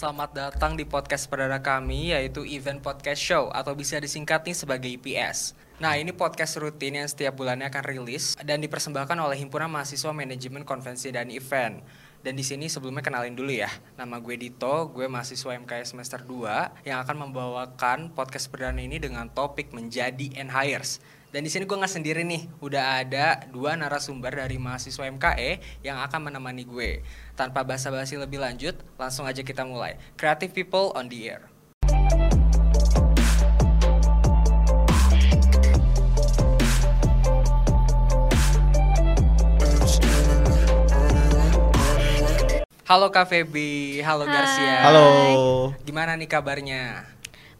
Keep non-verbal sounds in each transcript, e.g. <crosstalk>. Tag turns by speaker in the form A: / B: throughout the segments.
A: Selamat datang di podcast perdana kami yaitu Event Podcast Show atau bisa disingkat nih sebagai IPS. Nah ini podcast rutin yang setiap bulannya akan rilis dan dipersembahkan oleh Himpunan Mahasiswa Manajemen Konvensi dan Event. Dan di sini sebelumnya kenalin dulu ya, nama gue Dito, gue mahasiswa MKS semester 2 yang akan membawakan podcast perdana ini dengan topik menjadi and hires. Dan di sini gue nggak sendiri nih, udah ada dua narasumber dari mahasiswa MKE yang akan menemani gue. Tanpa basa-basi lebih lanjut, langsung aja kita mulai. Creative People on the Air. Halo Kak Feby, halo
B: Hai.
A: Garcia.
C: Halo.
A: Gimana nih kabarnya?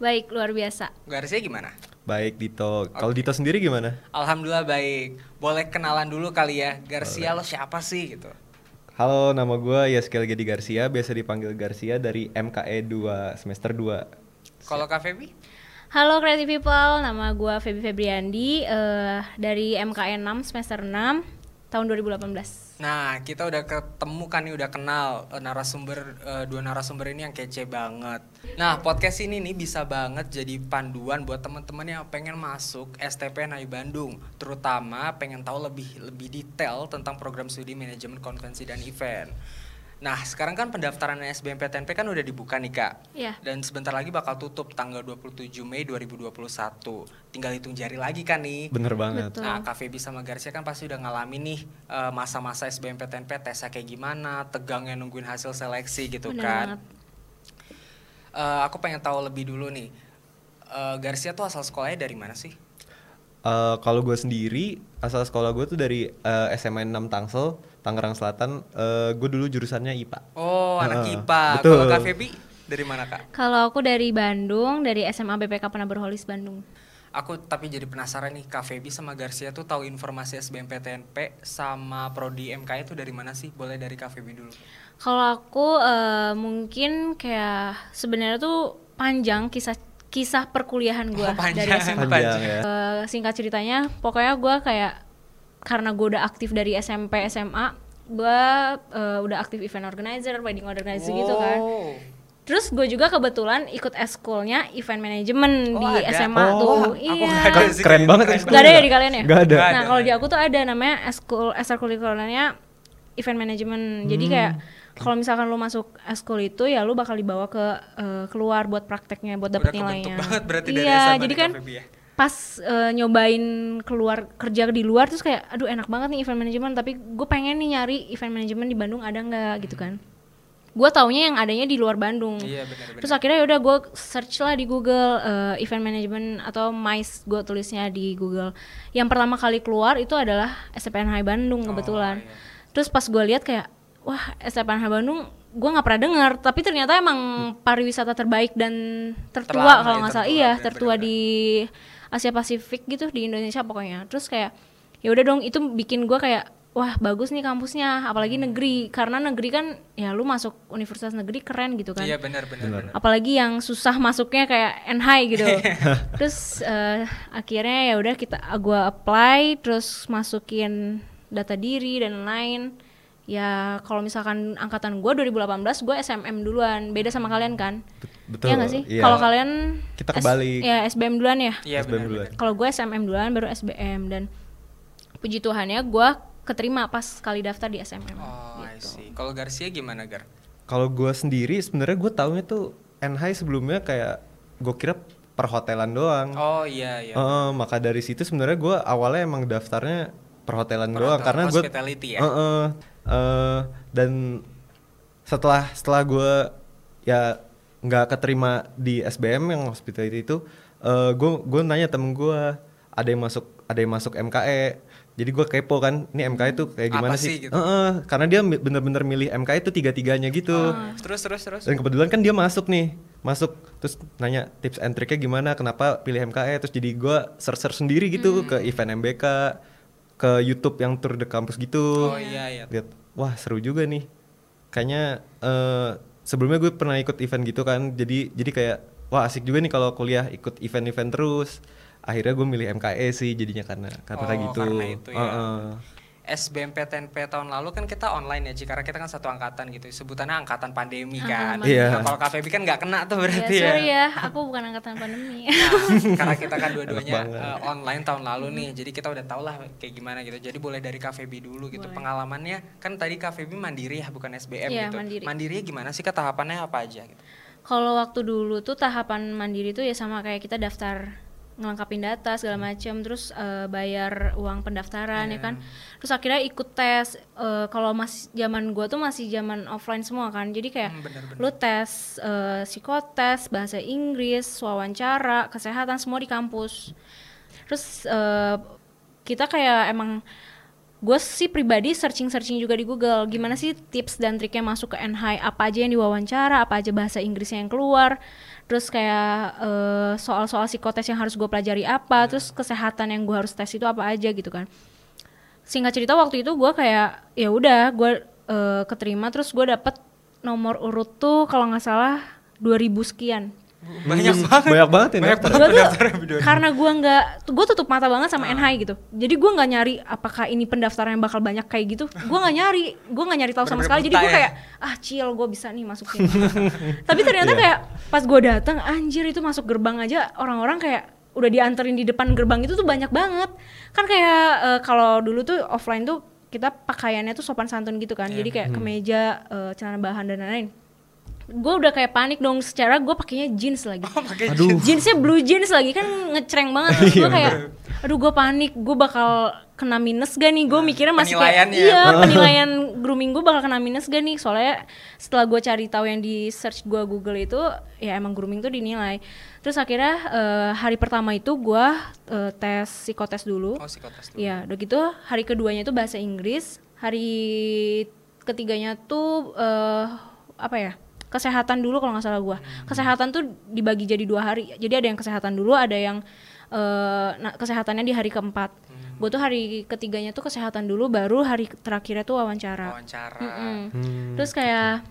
B: Baik, luar biasa.
A: Garcia gimana?
C: Baik Dito. Kalau Dito sendiri gimana?
A: Alhamdulillah baik. Boleh kenalan dulu kali ya. Garcia lo siapa sih gitu?
C: Halo, nama gue Yaskel Gedi Garcia, biasa dipanggil Garcia dari MKE 2 semester 2.
A: Kalau Kak Feby?
B: Halo Creative People, nama gue Feby Febriandi eh, dari MKN 6 semester 6 tahun 2018.
A: Nah, kita udah ketemu kan nih, udah kenal eh, narasumber eh, dua narasumber ini yang kece banget. Nah, podcast ini nih bisa banget jadi panduan buat teman-teman yang pengen masuk STP NAI Bandung, terutama pengen tahu lebih lebih detail tentang program studi manajemen konvensi dan event. Nah, sekarang kan pendaftaran SBMPTNP kan udah dibuka nih, Kak.
B: Iya.
A: Dan sebentar lagi bakal tutup tanggal 27 Mei 2021. Tinggal hitung jari lagi kan nih.
C: Bener banget.
B: Betul.
A: Nah, Kak Feby sama Garcia kan pasti udah ngalamin nih eh, masa-masa SBMPTNP tesnya kayak gimana, tegangnya nungguin hasil seleksi gitu
B: Bener
A: kan.
B: banget.
A: Eh, aku pengen tahu lebih dulu nih. Eh, Garcia tuh asal sekolahnya dari mana sih?
C: Eh, Kalau gue sendiri, asal sekolah gue tuh dari eh, SMA 6 Tangsel, Tangerang Selatan. Eh, gue dulu jurusannya IPA.
A: Oh, anak
C: Heeh,
A: IPA.
C: betul.
A: Kalau Kak Feby dari mana, Kak?
B: Kalau aku dari Bandung, dari SMA BPK Penabur Holis Bandung.
A: Aku tapi jadi penasaran nih, Kak Feby sama Garcia tuh tahu informasi SBMPTNP sama prodi MKI itu dari mana sih? Boleh dari Kak Feby dulu.
B: Kalau aku eh, mungkin kayak sebenarnya tuh panjang kisah kisah perkuliahan gue
A: Oh, <laughs>
B: dari
A: panjang.
B: SMA.
C: Panjang ya.
B: Eh, singkat ceritanya, pokoknya gue kayak karena gue udah aktif dari SMP SMA, gue eh, udah aktif event organizer, wedding organizer gitu kan. Terus gue juga kebetulan ikut eskulnya event management
A: Oh,
B: di
A: ada?
B: SMA
C: Oh,
B: tuh.
A: aku
B: iya.
A: sih,
C: keren banget
A: keren.
B: Gak ada ya di kalian ya?
C: Gak ada.
B: Nah kalau di aku tuh ada namanya eskul ekstrakurikulernya event management. Jadi
C: Hmm.
B: kayak kalau misalkan lu masuk eskul itu ya lu bakal dibawa ke eh, keluar buat prakteknya, buat dapet
A: Udah
B: nilainya.
A: banget berarti dari
B: iya,
A: SMA
B: jadi kan
A: ya?
B: Pas eh, nyobain keluar kerja di luar terus kayak aduh enak banget nih event management tapi gue pengen nih nyari event management di Bandung ada nggak gitu kan gue taunya yang adanya di luar Bandung
A: Iya, benar-benar.
B: terus akhirnya udah gue search lah di Google eh, event management atau MICE gue tulisnya di Google yang pertama kali keluar itu adalah SPNH Bandung kebetulan
A: iya.
B: terus pas gue lihat kayak wah SPNH Bandung gue nggak pernah dengar tapi ternyata emang pariwisata terbaik dan tertua kalau
A: ya,
B: nggak salah
A: tertua,
B: iya
A: bener-bener.
B: tertua di Asia Pasifik gitu di Indonesia pokoknya. Terus kayak ya udah dong itu bikin gue kayak wah bagus nih kampusnya. Apalagi
A: Hmm.
B: negeri karena negeri kan ya lu masuk universitas negeri keren gitu kan.
A: Iya benar benar.
B: apalagi yang susah masuknya kayak NHI gitu. <laughs> Terus eh, akhirnya ya udah kita gua apply terus masukin data diri dan lain ya kalau misalkan angkatan gua 2018 gua SMM duluan beda sama kalian kan
C: Betul.
B: Iya nggak sih
C: Iya.
B: kalau kalian
C: Kita
B: S-
C: kebalik.
B: ya SBM duluan ya
A: Iya
C: SBM duluan.
B: kalau gue SMM duluan baru SBM dan puji Tuhannya gua keterima pas kali daftar di SMM
A: Oh, I
B: gitu.
A: see. Kalau Garcia gimana, Gar?
C: Kalau gue sendiri sebenarnya gue taunya tuh NHI sebelumnya kayak gue kira perhotelan doang.
A: Oh, iya iya.
C: Heeh, maka dari situ sebenarnya gue awalnya emang daftarnya perhotelan doang
A: Perhotelan
C: karena gue
A: hospitality ya?
C: dan setelah setelah gue ya nggak keterima di SBM yang hospitality itu gue gue nanya temen gue ada yang masuk ada yang masuk MKE jadi gue kepo kan ini MKE tuh kayak gimana
A: Apa sih
C: sih,
A: gitu?
C: Heeh, karena dia bener-bener milih MKE itu tiga tiganya gitu
A: Terus terus terus.
C: dan kebetulan kan dia masuk nih masuk terus nanya tips and triknya gimana kenapa pilih MKE terus jadi gue search search sendiri gitu ke event MBK ke YouTube yang tour de kampus gitu
A: Oh iya iya.
C: lihat wah seru juga nih kayaknya eh, sebelumnya gue pernah ikut event gitu kan jadi jadi kayak wah asik juga nih kalau kuliah ikut event-event terus akhirnya gue milih MKE sih jadinya karena karena
A: Oh,
C: kayak gitu
A: karena itu ya.
C: Heeh.
A: SBMPTNP tahun lalu kan kita online ya, Ci, karena kita kan satu angkatan gitu. Sebutannya angkatan pandemi kan.
C: Iya.
A: Nah, kalau KVB kan nggak kena tuh
B: Ya,
A: berarti ya.
B: sorry ya, aku bukan angkatan pandemi.
A: Nah, <laughs> karena kita kan dua-duanya eh, online tahun lalu nih, jadi kita udah tau lah kayak gimana gitu. Jadi boleh dari KVB dulu gitu.
B: Boleh.
A: Pengalamannya kan tadi KVB mandiri ya, bukan SBM
B: Iya,
A: gitu.
B: mandiri.
A: Mandirinya gimana sih? Ke tahapannya apa aja? Gitu?
B: Kalau waktu dulu tuh tahapan mandiri tuh ya sama kayak kita daftar ngelengkapin data segala macam terus eh, bayar uang pendaftaran ya kan? Terus akhirnya ikut tes eh, kalau masih zaman gua tuh masih zaman offline semua kan? Jadi kayak
A: Hmm, bener-bener.
B: lu tes eh, psikotes bahasa Inggris wawancara kesehatan semua di kampus. Terus eh, kita kayak emang gue sih pribadi searching-searching juga di Google. Gimana sih tips dan triknya masuk ke NHI apa aja yang diwawancara? Apa aja bahasa Inggrisnya yang keluar? Terus kayak eh, soal-soal psikotes yang harus gue pelajari apa? Terus kesehatan yang gue harus tes itu apa aja gitu kan. Singkat cerita waktu itu gue kayak ya udah gue eh, keterima. Terus gue dapet nomor urut tuh kalau nggak salah 2000 sekian
A: Banyak
C: Hmm,
A: banget.
C: banyak banget ya
A: Banyak banget
B: tuh
A: ini.
B: karena gue nggak gue tutup mata banget sama NHI gitu. Jadi gue nggak nyari apakah ini pendaftaran yang bakal banyak kayak gitu. Gue nggak nyari gue nggak nyari tahu sama sekali. Jadi gue
A: ya?
B: kayak ah chill gue bisa nih masukin. <laughs> Tapi ternyata kayak pas gue datang anjir itu masuk gerbang aja. Orang-orang kayak udah dianterin di depan gerbang itu tuh banyak banget. Kan kayak eh, kalau dulu tuh offline tuh kita pakaiannya tuh sopan santun gitu kan. Jadi kayak kemeja eh, celana bahan dan lain-lain gue udah kayak panik dong secara gue pakainya jeans lagi.
A: Oh, pakai
C: Aduh.
B: jeansnya blue jeans lagi kan ngecreng banget. <laughs> Terus gue kayak aduh gue panik gue bakal kena minus gak nih? Gue mikirnya masih kayak iya <laughs> penilaian grooming gue bakal kena minus gak nih? Soalnya setelah gue cari tahu yang di search gue Google itu ya emang grooming tuh dinilai. Terus akhirnya eh, hari pertama itu gue eh, tes psikotes dulu.
A: Oh, psikotes dulu.
B: Iya, udah gitu hari keduanya itu bahasa Inggris, hari ketiganya tuh eh apa ya? Kesehatan dulu kalau nggak salah gua. Kesehatan tuh dibagi jadi dua hari. Jadi ada yang kesehatan dulu, ada yang eh nah, kesehatannya di hari keempat. Gue tuh hari ketiganya tuh kesehatan dulu, baru hari terakhirnya tuh wawancara.
A: Wawancara.
C: Hmm.
B: Terus kayak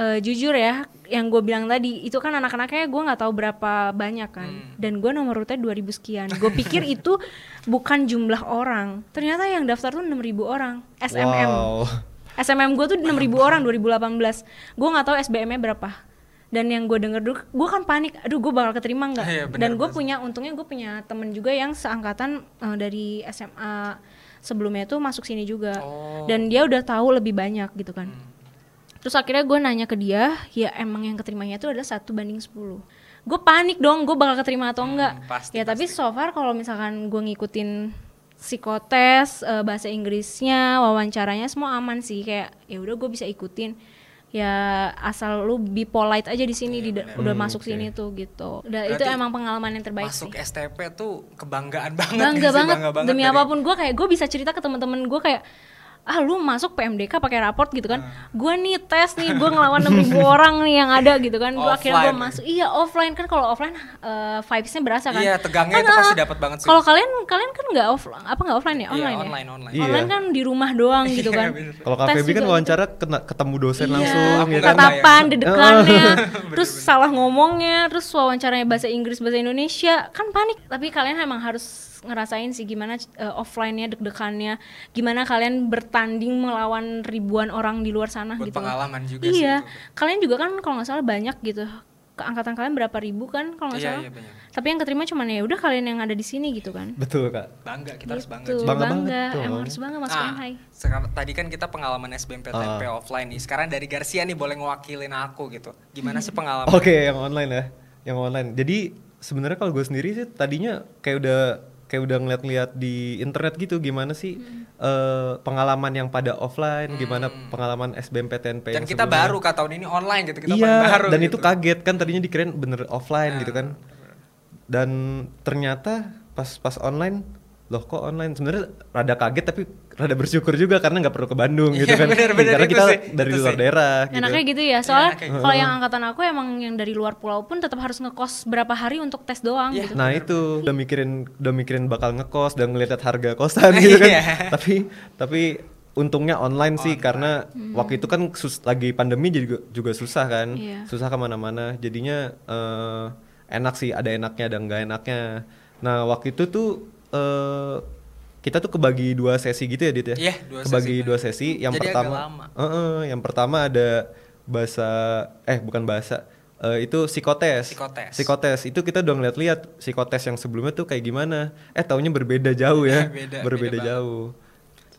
B: eh, jujur ya, yang gue bilang tadi itu kan anak-anaknya gue nggak tahu berapa banyak kan, dan gue nomor urutnya 2000 sekian. Gue pikir itu <laughs> bukan jumlah orang, ternyata yang daftar tuh 6000 orang. SMM,
C: Wow.
B: SMM gue tuh 6000 orang 2018. Gue nggak tahu SBM-nya berapa. Dan yang gue denger dulu, gue kan panik, aduh gue bakal keterima nggak?
A: Bener,
B: dan gue punya, untungnya gue punya temen juga yang seangkatan eh, dari SMA sebelumnya tuh masuk sini juga.
A: Oh.
B: Dan dia udah tahu lebih banyak gitu kan. Terus akhirnya gue nanya ke dia, ya emang yang keterimanya itu adalah satu banding 10 Gue panik dong, gue bakal keterima atau enggak.
A: pasti,
B: ya tapi so far kalau misalkan gue ngikutin psikotes, eh, bahasa Inggrisnya, wawancaranya semua aman sih. Kayak ya udah gue bisa ikutin. Ya asal lu be polite aja di sini, di udah masuk sini tuh gitu. Udah itu emang pengalaman yang terbaik
A: Masuk
B: sih.
A: STP tuh kebanggaan <laughs> banget.
B: Bangga banget,
A: Bangga banget
B: demi
A: dari-
B: apa pun gue kayak gue bisa cerita ke teman-teman gue kayak ah lu masuk PMDK pakai raport gitu kan
A: Ah.
B: gue nih tes nih gue ngelawan 6000 <laughs> orang nih yang ada gitu kan gue akhirnya gue
A: Offline.
B: masuk iya offline kan kalau offline eh, vibesnya berasa kan
A: Iya, tegangnya
B: Kan,
A: itu pasti
B: ah,
A: dapat banget sih.
B: kalau kalian kalian kan nggak off apa nggak offline ya
A: Iya,
B: online ya
A: online, online.
C: Iya.
B: online kan di rumah doang <laughs> gitu
A: Iya,
B: kan
A: bener.
C: Kalau KPB kan wawancara kena ketemu dosen
B: Iya,
C: langsung ya kan.
B: tatapan, dedekannya, <laughs> terus salah ngomongnya, terus wawancaranya bahasa Inggris bahasa Indonesia, kan panik. Tapi kalian emang harus ngerasain sih gimana uh, offline-nya deg-degannya, gimana kalian bertanding melawan ribuan orang di luar sana
A: Buat
B: gitu.
A: pengalaman juga sih
B: Iya, kalian juga kan kalau nggak salah banyak gitu. Keangkatan kalian berapa ribu kan kalau nggak
A: Iya,
B: salah.
A: iya, banyak.
B: Tapi yang keterima cuman ya udah kalian yang ada di sini gitu kan.
C: Betul kak.
A: Bangga, kita harus bangga.
B: Gitu,
A: Ji.
C: Bangga
B: bangga,
C: banget
B: emang harus bangga
A: Nah,
B: NHI.
A: sekarang tadi kan kita pengalaman SBMPTNP
C: Ah.
A: offline nih. Sekarang dari Garcia nih boleh ngewakilin aku gitu. Gimana sih pengalaman?
C: Oke, yang online ya, yang online. Jadi sebenarnya kalau gue sendiri sih tadinya kayak udah kayak udah ngeliat-ngeliat di internet gitu gimana sih eh, pengalaman yang pada offline, gimana pengalaman SBMPTNP
A: Dan
C: yang
A: kita
C: sebelumnya.
A: baru kak tahun ini online gitu. Kita
C: iya,
A: baru
C: dan
A: gitu.
C: itu kaget kan tadinya dikirain bener offline gitu kan.
A: Nah,
C: Dan ternyata pas pas online loh kok online sebenarnya rada kaget tapi rada bersyukur juga karena nggak perlu ke Bandung gitu
A: Iya,
C: kan
A: bener-bener
C: karena
A: itu
C: kita
A: sih,
C: dari
A: itu
C: luar
A: sih.
C: daerah gitu
B: Enaknya gitu ya, soalnya
A: enaknya
B: kalau yang angkatan aku emang yang dari luar pulau pun tetap harus ngekos berapa hari untuk tes doang
A: Iya.
B: gitu.
C: Nah itu udah mikirin udah mikirin bakal ngekos dan ngeliat harga kosan gitu kan.
A: Iya.
C: tapi tapi untungnya online sih karena waktu itu kan sus- lagi pandemi juga juga susah kan,
B: Iya.
C: susah ke mana-mana. Jadinya eh, enak sih ada enaknya ada enggak enaknya. Nah waktu itu tuh eh, kita tuh kebagi dua sesi gitu ya Dit ya?
A: Iya, dua
C: kebagi
A: sesi,
C: dua sesi. Yang
A: Jadi agak
C: pertama
A: lama.
C: Heeh, yang pertama ada bahasa eh bukan bahasa eh, itu psikotes.
A: Psikotes.
C: psikotes. Itu kita udah ngeliat-liat psikotes yang sebelumnya tuh kayak gimana. Eh taunya berbeda jauh ya. <laughs>
A: Beda,
C: berbeda
A: beda banget.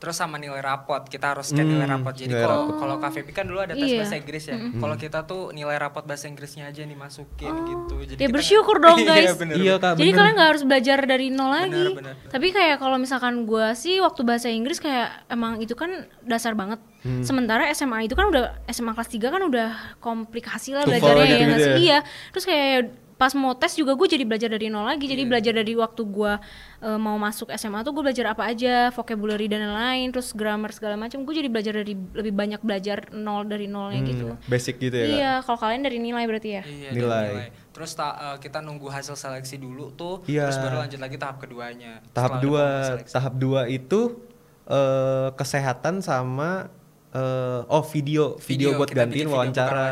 A: Terus sama nilai rapot, kita harus scan
C: Hmm,
A: nilai rapot. Jadi kalau kalau KVP kan dulu ada tes
B: Iya.
A: bahasa Inggris ya. Kalau kita tuh nilai rapot bahasa Inggrisnya aja nih masukin gitu. Jadi
B: Ya
A: kita
B: bersyukur dong, <laughs>
A: Iya,
B: guys.
A: bener,
C: iya
A: bener.
C: kak
B: Jadi
C: bener.
B: kalian nggak harus belajar dari nol lagi.
A: bener.
B: Tapi kayak kalau misalkan gua sih waktu bahasa Inggris kayak emang itu kan dasar banget.
C: Hmm.
B: Sementara SMA itu kan udah SMA kelas 3 kan udah komplikasi lah belajarnya ya sih?
C: ya?
B: Iya. Terus kayak pas mau tes juga gue jadi belajar dari nol lagi. Jadi belajar dari waktu gua eh, mau masuk SMA tuh gue belajar apa aja, vocabulary dan lain-lain, terus grammar segala macam. Gue jadi belajar dari lebih banyak belajar nol dari nolnya
C: Hmm,
B: gitu.
C: basic gitu ya
B: Iya, kalau kalian dari nilai berarti ya.
A: Iya,
C: Nilai.
A: dari Terus ta- eh, kita nunggu hasil seleksi dulu tuh,
C: Iya.
A: terus baru lanjut lagi tahap keduanya.
C: tahap
A: Setelah
C: dua tahap dua itu eh, kesehatan sama eh, oh video video,
A: Video,
C: buat gantiin wawancara,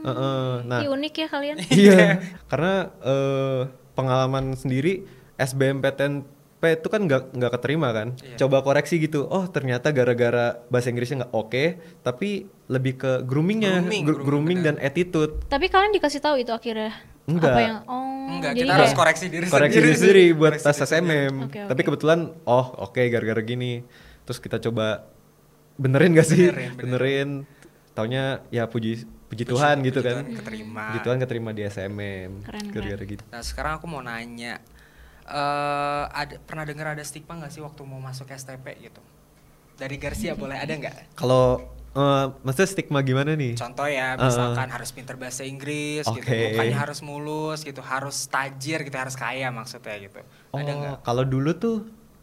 A: wawancara.
C: Heeh, nah
B: Ih, unik ya kalian. <laughs>
C: iya karena eh, pengalaman sendiri SBMPTNP itu kan nggak nggak keterima kan
A: Iya.
C: coba koreksi gitu oh ternyata gara-gara bahasa Inggrisnya nggak oke tapi lebih ke groomingnya
A: Grooming,
C: gr-
A: grooming,
C: grooming dan attitude
B: Tapi kalian dikasih tahu itu akhirnya
C: Enggak.
B: apa yang oh
A: Enggak, kita harus koreksi diri
C: koreksi
A: sendiri.
C: diri sendiri buat
A: Koreksi
C: tes
A: sendiri.
C: SMM
B: Oke,
C: tapi
B: oke.
C: kebetulan oh oke gara-gara gini terus kita coba benerin gak sih
A: Benerin, benerin.
C: benerin taunya ya puji puji,
A: Puji-
C: Tuhan gitu
A: puji
C: kan
A: Tuhan keterima.
C: puji Tuhan keterima di SMM
B: Keren,
C: gara-gara gitu
A: Nah sekarang aku mau nanya, eh ada pernah dengar ada stigma nggak sih waktu mau masuk STP gitu? Dari Garcia boleh ada nggak?
C: kalau eh, maksudnya stigma gimana nih
A: Contoh ya,
C: Uh-uh.
A: misalkan harus pinter bahasa Inggris gitu,
C: Oke.
A: mukanya harus mulus gitu, harus tajir gitu, harus kaya maksudnya gitu. Ada nggak?
C: oh kalau dulu tuh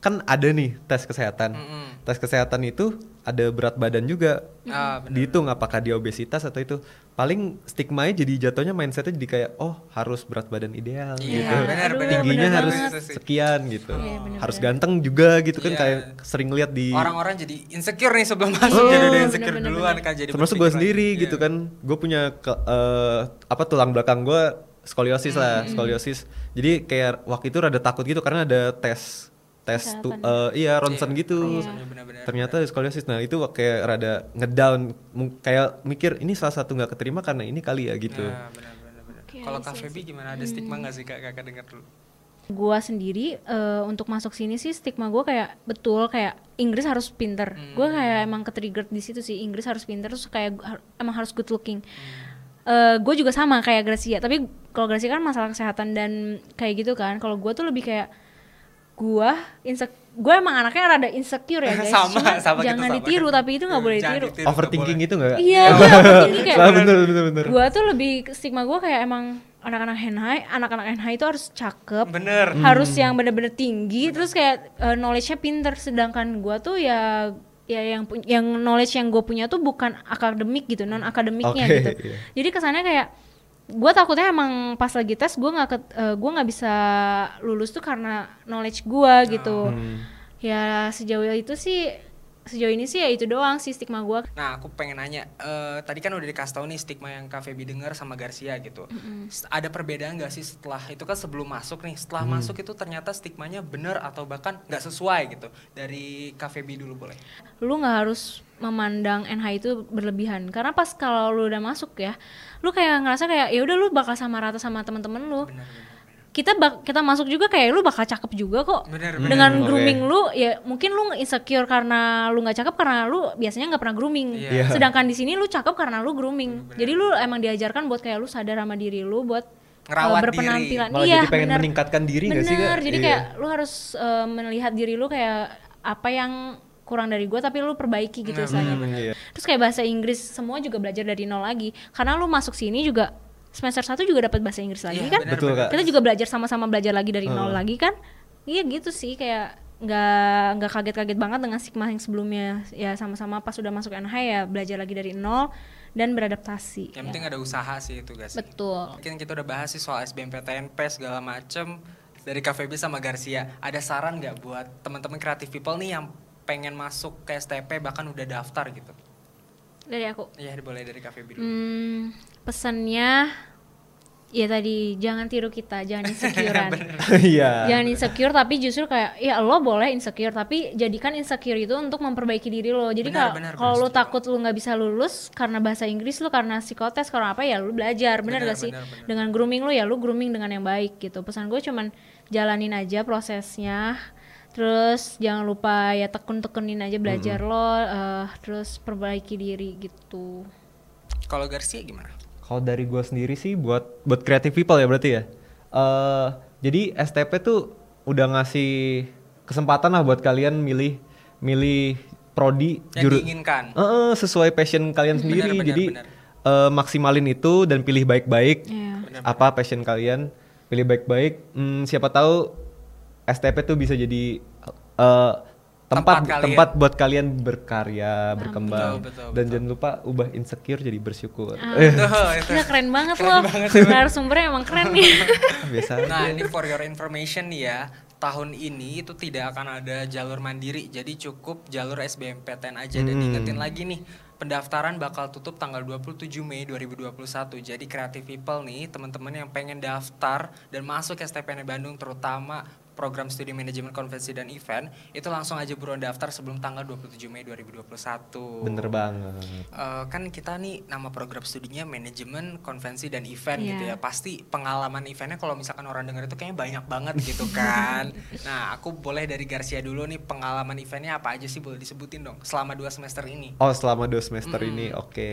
C: kan ada nih tes kesehatan
A: Mm-mm.
C: tes kesehatan itu ada berat badan juga
A: Ah, bener.
C: dihitung apakah dia obesitas atau itu paling stigmanya jadi jatuhnya mindsetnya jadi kayak oh harus berat badan ideal
A: Iya,
C: gitu
A: benar,
B: Aduh,
A: benar.
C: tingginya
B: bener
C: harus
B: banget.
C: sekian gitu
B: Iya, bener,
C: harus
B: bener.
C: ganteng juga gitu kan
A: Iya.
C: kayak sering lihat di
A: Orang-orang jadi insecure nih sebelum masuk
C: Oh,
A: jadi udah insecure
B: bener, bener,
A: duluan
B: bener.
A: kan jadi
C: termasuk gue sendiri
A: Iya.
C: gitu kan gue punya ke- eh, apa tulang belakang gue skoliosis lah skoliosis jadi kayak waktu itu rada takut gitu karena ada tes tes tu,
B: Kesehatan.
C: eh, iya ronsen
A: Iya,
C: gitu.
A: ronsen, iya, benar-benar.
C: ternyata skoliosis. Nah itu kayak rada ngedown kayak mikir ini salah satu nggak keterima karena ini kali ya gitu.
A: Nah, benar benar benar.
B: Oke,
A: Kalau Kak
B: see, I
A: Feby gimana? Ada stigma nggak sih Kak? Kakak dengar dulu?
B: gua sendiri eh, untuk masuk sini sih stigma gua kayak betul kayak Inggris harus pinter. Gua kayak emang ketrigger di situ sih. Inggris harus pinter terus kayak har- emang harus good looking. Eh gue juga sama kayak Gracia tapi kalau Gracia kan masalah kesehatan dan kayak gitu kan. Kalau gua tuh lebih kayak gua insek gue emang anaknya rada insecure ya <laughs> guys.
A: Sama,
B: Cuma
A: sama
B: jangan
A: sama.
B: ditiru tapi itu nggak boleh
A: Jangan
B: ditiru.
C: overthinking gitu nggak?
B: Iya <laughs> gue overthinking kayak
C: Lah, bener bener bener.
B: Gue tuh lebih stigma gue kayak emang anak-anak henhai anak-anak henhai itu harus cakep
A: Bener.
B: harus yang bener-bener tinggi terus kayak eh, knowledge-nya pinter. Sedangkan gua tuh ya ya yang yang knowledge yang gue punya tuh bukan akademik gitu non akademiknya
C: Oke,
B: gitu.
C: iya.
B: jadi kesannya kayak gue takutnya emang pas lagi tes gue nggak ket- eh, gua nggak bisa lulus tuh karena knowledge gue gitu
C: Hmm.
B: ya sejauh itu sih sejauh ini sih ya itu doang sih stigma gue
A: Nah, aku pengen nanya, eh, tadi kan udah dikasih tahu nih stigma yang Kak Feby dengar sama Garcia gitu. S- Ada perbedaan nggak sih setelah itu kan sebelum masuk nih, setelah
C: Hmm.
A: masuk itu ternyata stigmanya bener atau bahkan nggak sesuai gitu. Dari Kak Feby dulu boleh.
B: lu nggak harus memandang NH itu berlebihan karena pas kalau lu udah masuk ya lu kayak ngerasa kayak ya udah lu bakal sama rata sama temen-temen lu
A: Bener bener.
B: Kita bak kita masuk juga kayak lu bakal cakep juga kok
A: Bener,
C: bener.
B: dengan
C: Hmm, oke.
B: grooming lu ya mungkin lu insecure karena lu nggak cakep karena lu biasanya nggak pernah grooming
A: Iya.
C: Iya.
B: sedangkan di sini lu cakep karena lu grooming jadi lu emang diajarkan buat kayak lu sadar sama diri lu buat
A: Ngerawat
B: uh, berpenampilan
C: malah
B: iya
C: jadi pengen
B: bener.
C: meningkatkan diri nggak sih
B: Bener,
C: kak
B: jadi
C: Iya.
B: kayak lu harus uh, melihat diri lu kayak apa yang kurang dari gue tapi lu perbaiki gitu
A: Nah,
B: istilahnya.
C: Hmm, iya.
B: Terus kayak bahasa Inggris semua juga belajar dari nol lagi. Karena lu masuk sini juga semester 1 juga dapat bahasa Inggris lagi
A: Iya,
B: kan?
A: bener,
C: Betul,
A: bener.
C: Kak.
B: Kita juga belajar sama-sama belajar lagi dari nol
C: Heeh.
B: lagi kan? Iya gitu sih kayak nggak nggak kaget-kaget banget dengan stigma yang sebelumnya ya sama-sama pas udah masuk NH ya belajar lagi dari nol dan beradaptasi.
A: Yang
B: ya.
A: penting ada usaha sih itu guys.
B: Betul.
A: Mungkin kita udah bahas sih soal SBMPTN, PES segala macem dari Feby sama Garcia. Ada saran nggak buat teman-teman kreatif people nih yang pengen masuk ke STP bahkan udah daftar gitu?
B: Dari aku.
A: Iya boleh dari Feby dulu.
B: Hmm, pesannya ya tadi jangan tiru kita, jangan <laughs> insecurean.
C: Iya.
B: jangan insecure tapi justru kayak ya lo boleh insecure tapi jadikan insecure itu untuk memperbaiki diri lo. Jadi kalau lo takut lo nggak bisa lulus karena bahasa Inggris lo karena psikotes karena apa ya lo belajar bener
A: Benar,
B: gak sih?
A: benar, benar.
B: Dengan grooming lo ya lo grooming dengan yang baik gitu. Pesan gue cuman jalanin aja prosesnya. Terus jangan lupa ya tekun-tekunin aja belajar lo, eh, terus perbaiki diri gitu.
A: Kalau Garcia gimana?
C: Kalau dari gue sendiri sih buat buat creative people ya berarti ya. Eh jadi STP tuh udah ngasih kesempatan lah buat kalian milih milih prodi
A: Yang diinginkan.
C: Eh, eh, sesuai passion kalian <laughs> sendiri.
A: benar,
C: jadi
A: benar.
C: eh, maksimalin itu dan pilih baik-baik
B: Iya.
C: apa passion kalian. Pilih baik-baik. Hmm, siapa tahu STP tuh bisa jadi eh,
A: Tempat
C: tempat
A: kalian.
C: tempat buat kalian berkarya, berkembang.
A: Betul, betul,
C: dan
A: betul.
C: jangan lupa ubah insecure jadi bersyukur.
B: Ah. <laughs>
C: Eh,
A: Tuh, itu.
B: Gila keren banget loh. Narasumbernya emang keren nih. <laughs>
C: biasa.
A: Nah ini for your information nih ya Tahun ini itu tidak akan ada jalur mandiri Jadi cukup jalur SBMPTN aja Dan
C: Hmm.
A: ingetin lagi nih Pendaftaran bakal tutup tanggal 27 Mei 2021 Jadi creative people nih Teman-teman yang pengen daftar Dan masuk STPN Bandung Terutama program studi manajemen konvensi dan event Itu langsung aja buruan daftar sebelum tanggal 27 Mei 2021
C: Bener banget.
A: Eh, kan kita nih nama program studinya manajemen konvensi dan event
B: Iya.
A: gitu ya pasti pengalaman eventnya kalau misalkan orang denger itu kayaknya banyak banget gitu kan <laughs> nah aku boleh dari Garcia dulu nih pengalaman eventnya apa aja sih boleh disebutin dong selama dua semester ini
C: Oh selama dua semester ini oke.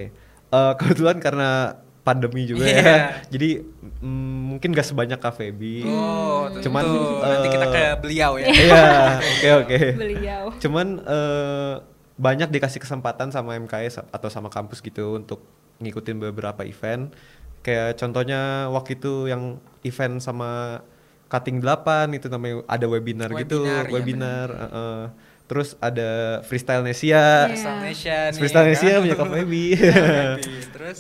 C: Eh, kebetulan karena pandemi juga
A: Iya.
C: ya, jadi mm, mungkin gak sebanyak KVB.
A: oh tentu
C: Cuman,
A: nanti kita ke
C: eh,
A: beliau ya
C: Iya, oke oke.
B: Beliau.
C: Cuman eh, banyak dikasih kesempatan sama MKS atau sama kampus gitu untuk ngikutin beberapa event. Kayak contohnya waktu itu yang event sama cutting 8 itu namanya ada webinar, gitu,
A: Webinar, iya
C: webinar. eh, eh. Terus ada freestyle Nesia.
B: Iya.
A: Freestyle Nesia nih,
C: Freestyle Nesia
A: kan?
C: punya Kak Feby. <laughs>
A: terus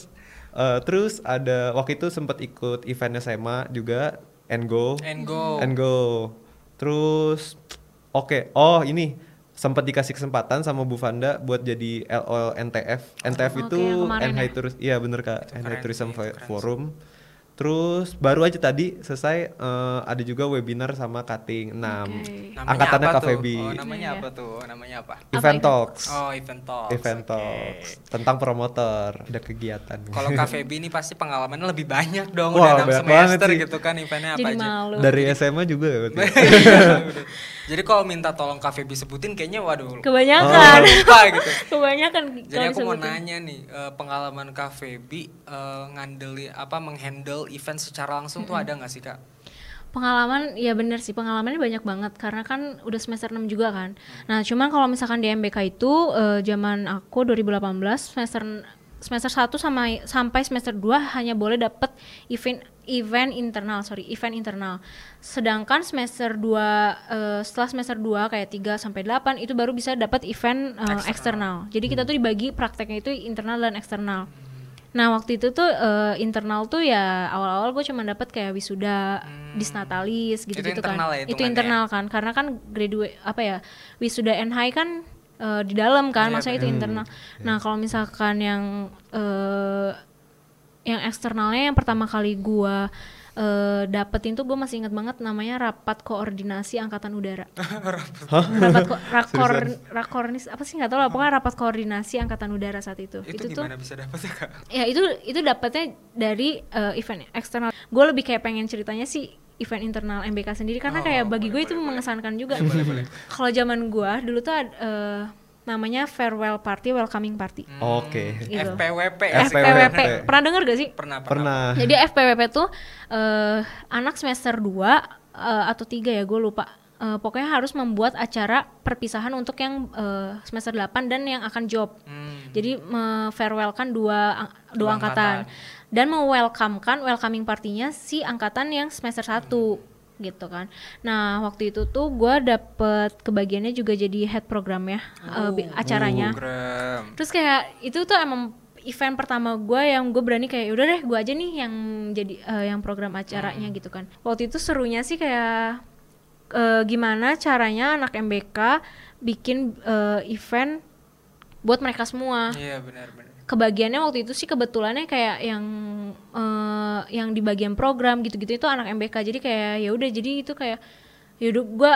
C: Eh, terus ada waktu itu sempat ikut event SMA juga and go
A: and go
C: and go terus oke oh ini sempat dikasih kesempatan sama Bu Vanda buat jadi LO NTF NTF
B: Oke,
C: itu NHI
B: ya?
C: Tourist iya bener kak.
A: Keren
C: Tourism
A: sih,
C: Fo-
A: keren
C: Forum terus baru aja tadi selesai eh, ada juga webinar sama cutting 6
B: Oke.
A: namanya
C: angkatannya
A: apa
C: Kak? Feby
A: oh namanya apa tuh namanya apa
B: Apa
C: Event
B: itu?
C: Talks
A: oh event talks
C: Event
A: oke.
C: Talks tentang promotor ada kegiatan
A: Kalau Kak Feby ini pasti pengalamannya lebih banyak dong
C: Wah,
A: udah 6
C: banyak banget
A: semester gitu kan eventnya apa
B: Jadi
A: aja.
B: malu.
C: dari SMA juga ya berarti? <laughs>
A: Jadi kalau minta tolong Kak Feby sebutin kayaknya waduh
B: Kebanyakan. <laughs>
A: lupa gitu. <laughs>
B: Kebanyakan
A: Jadi aku mau
B: disebutin.
A: nanya nih eh, pengalaman Kak Feby eh, ngandeli apa menghandle event secara langsung tuh ada nggak sih Kak?
B: Pengalaman ya bener sih pengalamannya banyak banget karena kan udah semester 6 juga kan. Nah, cuman kalau misalkan di MBK itu eh, zaman aku 2018 semester semester 1 sama sampai semester 2 hanya boleh dapet event event internal, sorry, event internal. Sedangkan semester 2 eh, setelah semester 2 kayak 3 sampai 8 itu baru bisa dapat event eh, eksternal. Jadi kita tuh dibagi prakteknya itu internal dan eksternal. Nah waktu itu tuh eh, internal tuh ya awal-awal gue cuma dapat kayak wisuda, disnatalis gitu-gitu kan.
A: internal ya
B: itu
A: hitungannya
B: internal kan, karena kan graduate apa ya wisuda NHI kan eh, di dalam kan,
A: Iya,
B: maksudnya itu internal. Nah kalau misalkan yang eh, yang eksternalnya yang pertama kali gua eh, dapetin tuh gue masih inget banget namanya rapat koordinasi angkatan udara. <laughs> rapat. Ko- <laughs> rakor rakornis apa sih nggak tahu lah pokoknya rapat koordinasi angkatan udara saat itu.
A: Itu,
B: tuh
A: gimana bisa dapet ya Kak?
B: ya itu itu dapatnya dari eh, event eksternal. Gue lebih kayak pengen ceritanya sih event internal MBK sendiri karena
A: Oh,
B: kayak bagi
A: boleh,
B: gue itu
A: boleh,
B: mengesankan juga. Kalau zaman gue dulu tuh eh, namanya farewell party welcoming party
C: Oke.
B: Gitu.
A: FPWP ya?
C: FPWP.
B: Pernah denger gak sih
A: Pernah, pernah.
C: Pernah.
B: jadi FPWP tuh eh, anak semester 2 eh, atau tiga ya gue lupa. Eh, pokoknya harus membuat acara perpisahan untuk yang eh, semester 8 dan yang akan job.
A: Hmm.
B: Jadi me-farewellkan dua ang-
A: Dua
B: dua angkatan. dan me-welcomekan welcoming partinya si angkatan yang semester 1 gitu kan. Nah, waktu itu tuh gue dapet kebagiannya juga jadi head program ya eh, bi- acaranya.
A: Program.
B: Terus kayak itu tuh emang event pertama gue yang gue berani kayak udah deh gue aja nih yang jadi eh, yang program acaranya gitu kan. Waktu itu serunya sih kayak eh, gimana caranya anak MBK bikin eh, event buat mereka semua.
A: Iya benar benar.
B: Kebagiannya waktu itu sih kebetulannya kayak yang eh, yang di bagian program gitu-gitu itu anak MBK jadi kayak ya udah jadi itu kayak ya udah gue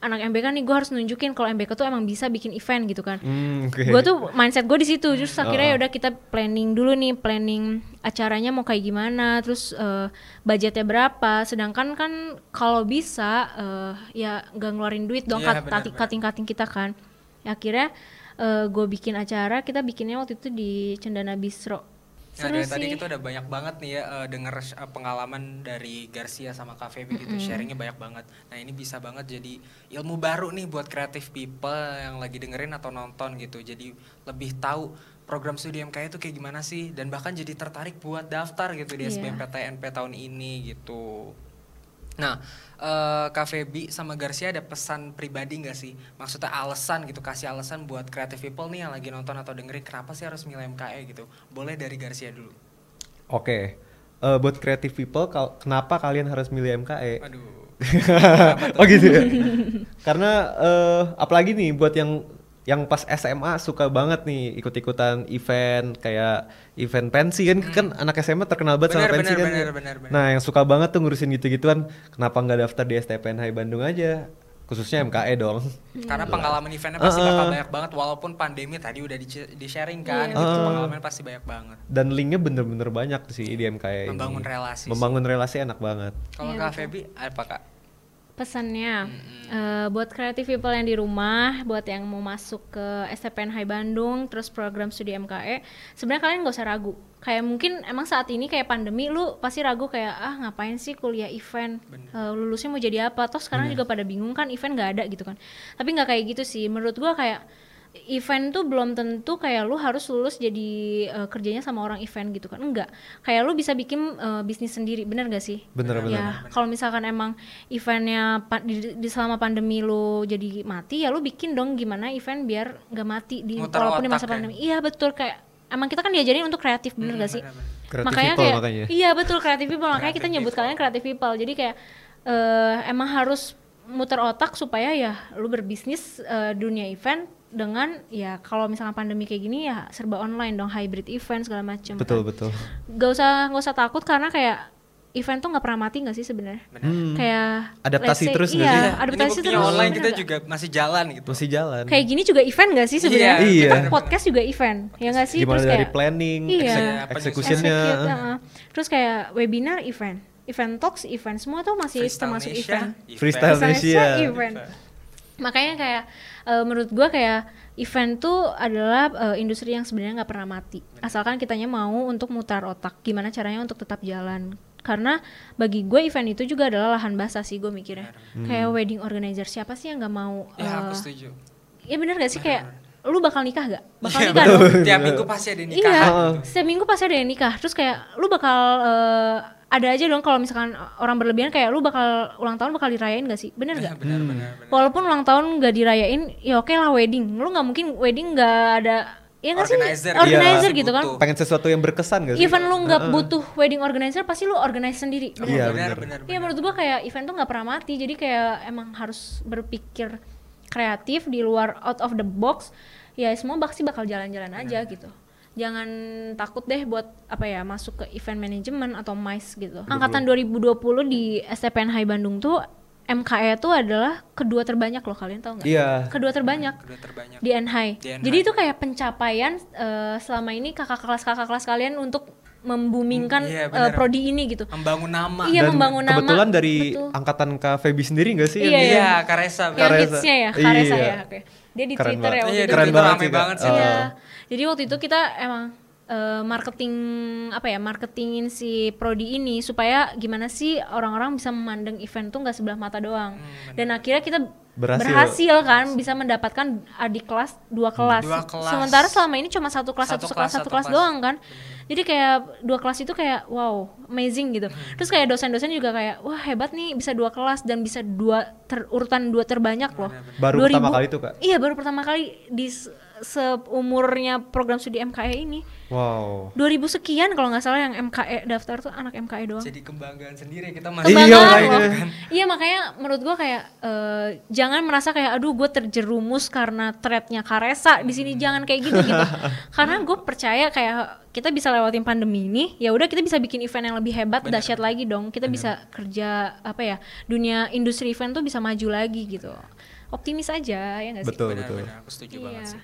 B: anak MBK nih gue harus nunjukin kalau MBK tuh emang bisa bikin event gitu kan
C: Hmm, oke.
B: gue tuh mindset gue di situ terus akhirnya
C: Oh.
B: ya udah kita planning dulu nih planning acaranya mau kayak gimana terus eh, budgetnya berapa sedangkan kan kalau bisa eh, ya nggak ngeluarin duit dong
A: Iya,
B: cut-
A: benar,
B: cutting
A: benar.
B: cutting cutting kita kan Ya, akhirnya gue bikin acara kita bikinnya waktu itu di Cendana Bistro
A: Nah,
B: seru
A: dari tadi kita udah banyak banget nih ya eh, denger eh, pengalaman dari Garcia sama Cafe gitu, sharingnya banyak banget. Nah ini bisa banget jadi ilmu baru nih buat creative people yang lagi dengerin atau nonton gitu. Jadi lebih tahu program studi MKI itu kayak gimana sih dan bahkan jadi tertarik buat daftar gitu di
B: Iya.
A: SBMPTNP tahun ini gitu. Nah, eh Kak Feby sama Garcia ada pesan pribadi nggak sih? Maksudnya alasan gitu, kasih alasan buat creative people nih yang lagi nonton atau dengerin kenapa sih harus milih MKE gitu? Boleh dari Garcia dulu.
C: Oke. Eh, buat creative people, kal- kenapa kalian harus milih MKE?
A: Aduh. <laughs>
C: oh gitu ya. Karena eh, apalagi nih buat yang yang pas SMA suka banget nih ikut-ikutan event kayak event pensi kan kan anak SMA terkenal banget sama
A: Hmm. Benar,
C: pensi kan.
A: benar, benar, benar.
C: Nah, yang suka banget tuh ngurusin gitu-gituan, kenapa nggak daftar di STPN Hai Bandung aja? Khususnya MKE dong.
A: Karena pengalaman eventnya pasti
C: Uh-uh.
A: bakal banyak banget walaupun pandemi tadi udah di, di sharing kan
B: Iya,
A: gitu
C: betul.
A: pengalaman pasti banyak banget.
C: Dan linknya bener-bener banyak sih di MKE ini.
A: Membangun relasi sih.
C: Membangun relasi enak banget.
A: Kalau
B: Iya,
A: Kak Feby apa Kak?
B: Pesannya eh, buat creative people yang di rumah, buat yang mau masuk ke STPN Hai Bandung, terus program studi MKE, sebenarnya kalian nggak usah ragu. Kayak mungkin emang saat ini kayak pandemi, lu pasti ragu kayak ah ngapain sih kuliah event, Eh, lulusnya mau jadi apa? Toh sekarang juga pada bingung kan event nggak ada gitu kan. Tapi nggak kayak gitu sih. Menurut gua kayak event tuh belum tentu kayak lu harus lulus jadi eh, kerjanya sama orang event gitu kan enggak kayak lu bisa bikin eh, bisnis sendiri bener gak sih
C: Bener-bener.
B: ya kalau misalkan emang eventnya pa- di, di selama pandemi lu jadi mati ya lu bikin dong gimana event biar nggak mati di
A: Muter
B: walaupun di masa
A: ya.
B: pandemi iya betul kayak emang kita kan diajarin untuk kreatif bener gak sih.
C: Creative
B: makanya
C: people
B: kayak
C: makanya.
B: iya betul kreatif people makanya kita
A: Creative
B: nyebut
A: people.
B: kalian kreatif people jadi kayak eh, emang harus muter otak supaya ya lu berbisnis eh, dunia event dengan ya kalau misalnya pandemi kayak gini ya serba online dong hybrid event segala macam
C: Betul
B: kan.
C: betul.
B: gak usah gak usah takut karena kayak event tuh nggak pernah mati nggak sih sebenarnya
C: Hmm.
B: kayak
C: Adaptasi
B: say-
C: terus nggak
B: iya,
C: sih?
B: adaptasi terus
A: online
B: bener
A: kita
B: nggak?
A: juga masih jalan gitu.
C: Masih jalan.
B: kayak gini juga event gak sih sebenarnya
C: Iya.
B: Kita
C: Iya.
B: podcast juga event ya nggak sih
C: Gimana
B: terus
C: dari
B: kayak
C: planning,
B: Iya.
C: eksek- executionnya.
B: Execute, heeh. terus kayak webinar event event talks event semua tuh masih
A: Freestyle
B: termasuk
A: Nesha,
B: event
C: Freestyle. Nesha
B: event makanya kayak eh, menurut gua kayak event tuh adalah eh, industri yang sebenarnya nggak pernah mati. Asalkan kitanya mau untuk mutar otak gimana caranya untuk tetap jalan. Karena bagi gue event itu juga adalah lahan basah sih gue mikirnya. Kayak wedding organizer siapa sih yang nggak mau
A: Ya aku
B: eh,
A: setuju.
B: ya bener gak sih? Kayak lu bakal nikah gak <laughs> bakal
A: Iya,
B: nikah
A: betul.
B: dong.
A: Tiap minggu pasti ada nikah.
B: Iya, setiap minggu pasti ada yang nikah. Terus kayak lu bakal eh, ada aja dong kalau misalkan orang berlebihan kayak lu bakal ulang tahun bakal dirayain gak sih? Bener gak? <laughs>
A: Benar benar benar.
B: Walaupun ulang tahun gak dirayain, ya oke lah wedding. Lu nggak mungkin wedding nggak ada ya nggak sih?
A: Organizer,
B: Organizer
A: iya.
B: gitu kan.
A: Butuh.
C: Pengen sesuatu yang berkesan gak sih?
B: Even lu nggak butuh wedding organizer, pasti lu organize sendiri. Bener
C: Iya,
B: nggak?
A: benar
C: bener.
A: benar.
B: Iya menurut gua kayak event tuh nggak pernah mati. Jadi kayak emang harus berpikir kreatif di luar out of the box. Ya semua pasti bakal jalan-jalan aja gitu. Jangan takut deh buat apa ya masuk ke event management atau MICE gitu. Angkatan 2020 di STPN Hai Bandung tuh MKE tuh adalah kedua terbanyak loh kalian tahu nggak?
C: Iya.
B: Kedua terbanyak
A: Kedua terbanyak.
B: di NHI.
A: Di NHI.
B: Jadi itu kayak pencapaian eh, selama ini kakak kelas kakak kelas kalian untuk membumingkan
A: Iya,
B: eh,
A: benar.
B: prodi ini gitu.
A: Membangun nama.
B: Iya,
C: Dan
B: membangun nama.
C: kebetulan dari
B: Betul.
C: angkatan Kak Feby sendiri gak sih?
B: Iya,
C: yang-
A: Iya, Karesa.
B: Yang
C: Karesa.
B: hitsnya ya, Karesa
C: Iya.
B: ya. Oke. Dia di
C: Keren
B: Twitter
C: banget.
B: ya waktu
A: Iya,
B: itu.
C: Keren
A: Twitter
C: banget sih,
A: banget sih.
B: Iya. Jadi waktu itu kita emang eh, marketing apa ya marketingin si prodi ini supaya gimana sih orang-orang bisa memandang event tuh nggak sebelah mata doang dan akhirnya kita
C: Berhasil.
B: berhasil, kan bisa mendapatkan adik kelas dua kelas.
A: Dua kelas.
B: sementara selama ini cuma satu kelas
A: Satu
B: satu,
A: kelas,
B: kelas satu
A: satu
B: kelas
A: kelas.
B: doang kan jadi kayak dua kelas itu kayak wow amazing gitu terus kayak dosen-dosen juga kayak wah hebat nih bisa dua kelas dan bisa dua ter, urutan dua terbanyak loh
C: Baru
B: 2000
C: pertama kali tuh, Kak?
B: iya baru pertama kali di seumurnya program studi MKE ini.
C: Wow.
B: 2000 sekian kalau nggak salah yang MKE daftar tuh anak MKE doang.
A: Jadi kebanggaan sendiri kita masih
C: Iya,
B: Kebanggaan
C: makanya.
B: loh. Iya makanya menurut gua kayak eh, jangan merasa kayak aduh gue terjerumus karena threadnya Karesa di sini jangan kayak gitu gitu. karena gue percaya kayak kita bisa lewatin pandemi ini ya udah kita bisa bikin event yang lebih hebat
A: Bener.
B: dahsyat lagi dong. Kita bisa kerja apa ya dunia industri event tuh bisa maju lagi gitu. Optimis aja ya nggak sih?
C: Betul,
A: benar,
C: betul.
A: benar, aku setuju
B: Iya.
A: banget sih.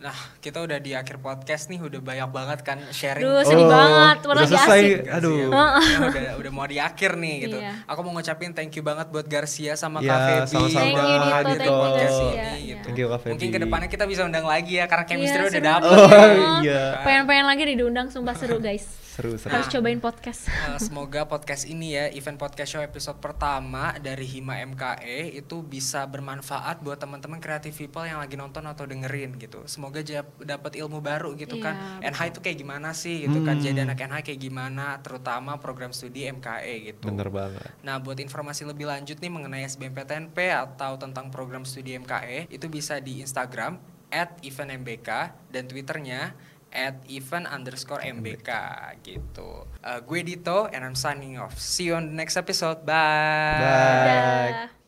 A: Nah, kita udah di akhir podcast nih, udah banyak banget kan sharing.
B: Duh, sedih banget,
C: udah selesai.
B: asik.
C: Aduh.
A: Garcia, udah, udah, mau di akhir nih gitu.
B: Iya.
A: Aku mau ngucapin thank you banget buat Garcia sama
C: Iya,
A: Kak Feby
C: sama-sama.
B: Thank you, Dito,
A: di
B: thank you,
A: podcast
B: Garcia.
A: ini gitu.
C: Thank you, Kak Feby.
A: Mungkin ke depannya kita bisa undang lagi ya karena chemistry
B: Iya,
A: udah dapet.
C: Oh,
B: banget.
C: iya.
B: Pengen-pengen lagi nih diundang sumpah seru guys.
C: Seru, seru.
B: Harus cobain podcast. <laughs>
A: Eh, semoga podcast ini ya, event podcast show episode pertama dari Hima MKE itu bisa bermanfaat buat teman-teman creative people yang lagi nonton atau dengerin gitu. Semoga dapat ilmu baru gitu
B: Iya,
A: kan. NH itu kayak gimana sih gitu kan. Jadi anak NH kayak gimana, terutama program studi MKE gitu.
C: Bener banget.
A: Nah, buat informasi lebih lanjut nih mengenai SBMPTNP atau tentang program studi MKE itu bisa di Instagram @eventmbk dan Twitternya at event underscore mbk gitu. Uh, gue Dito and I'm signing off. See you on the next episode. Bye.
C: Bye.
B: Dadah.